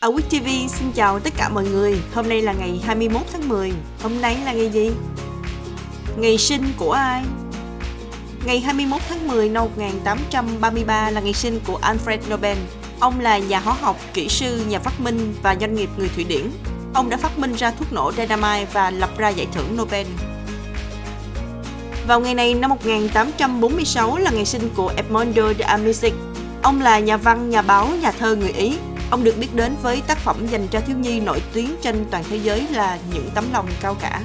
Ở Quýt TV xin chào tất cả mọi người. Hôm nay là ngày 21 tháng 10. Hôm nay là ngày gì? Ngày sinh của ai? Ngày 21 tháng 10 năm 1833 là ngày sinh của Alfred Nobel. Ông là nhà hóa học, kỹ sư, nhà phát minh và doanh nghiệp người Thụy Điển. Ông đã phát minh ra thuốc nổ dynamite và lập ra giải thưởng Nobel. Vào ngày này năm 1846 là ngày sinh của Edmondo de Amicis. Ông là nhà văn, nhà báo, nhà thơ người Ý. Ông được biết đến với tác phẩm dành cho thiếu nhi nổi tiếng trên toàn thế giới là Những tấm lòng cao cả.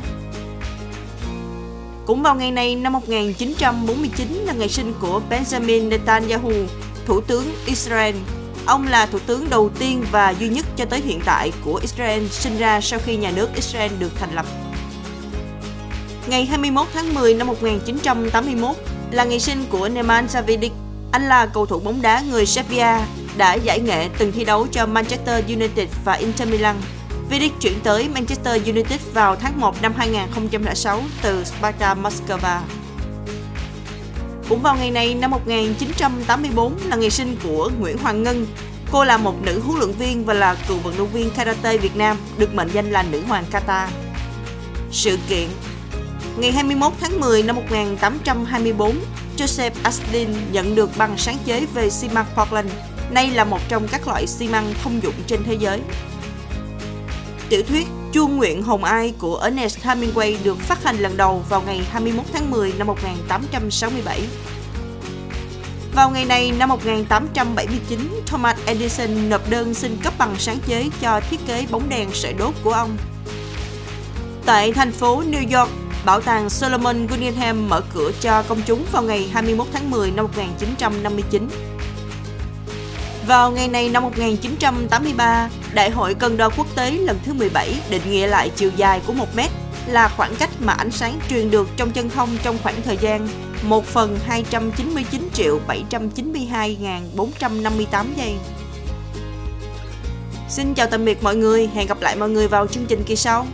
Cũng vào ngày này năm 1949 là ngày sinh của Benjamin Netanyahu, Thủ tướng Israel. Ông là thủ tướng đầu tiên và duy nhất cho tới hiện tại của Israel sinh ra sau khi nhà nước Israel được thành lập. Ngày 21 tháng 10 năm 1981 là ngày sinh của Neman Vidic. Anh là cầu thủ bóng đá người Serbia, đã giải nghệ từng thi đấu cho Manchester United và Inter Milan. Vidic chuyển tới Manchester United vào tháng 1 năm 2006 từ Sparta Moscow. Cũng vào ngày này năm 1984 là ngày sinh của Nguyễn Hoàng Ngân. Cô là một nữ huấn luyện viên và là cựu vận động viên karate Việt Nam, được mệnh danh là nữ hoàng kata. Sự kiện Ngày 21 tháng 10 năm 1824, Joseph Astin nhận được bằng sáng chế về xi măng Portland, nay là một trong các loại xi măng thông dụng trên thế giới. Tiểu thuyết Chuông nguyện hồng ai của Ernest Hemingway được phát hành lần đầu vào ngày 21 tháng 10 năm 1867. Vào ngày này năm 1879, Thomas Edison nộp đơn xin cấp bằng sáng chế cho thiết kế bóng đèn sợi đốt của ông. Tại thành phố New York, Bảo tàng Solomon Guggenheim mở cửa cho công chúng vào ngày 21 tháng 10 năm 1959. Vào ngày này năm 1983, Đại hội cân đo quốc tế lần thứ 17 định nghĩa lại chiều dài của 1 mét là khoảng cách mà ánh sáng truyền được trong chân không trong khoảng thời gian 1 phần 299 triệu 792.458 giây. Xin chào tạm biệt mọi người, hẹn gặp lại mọi người vào chương trình kỳ sau.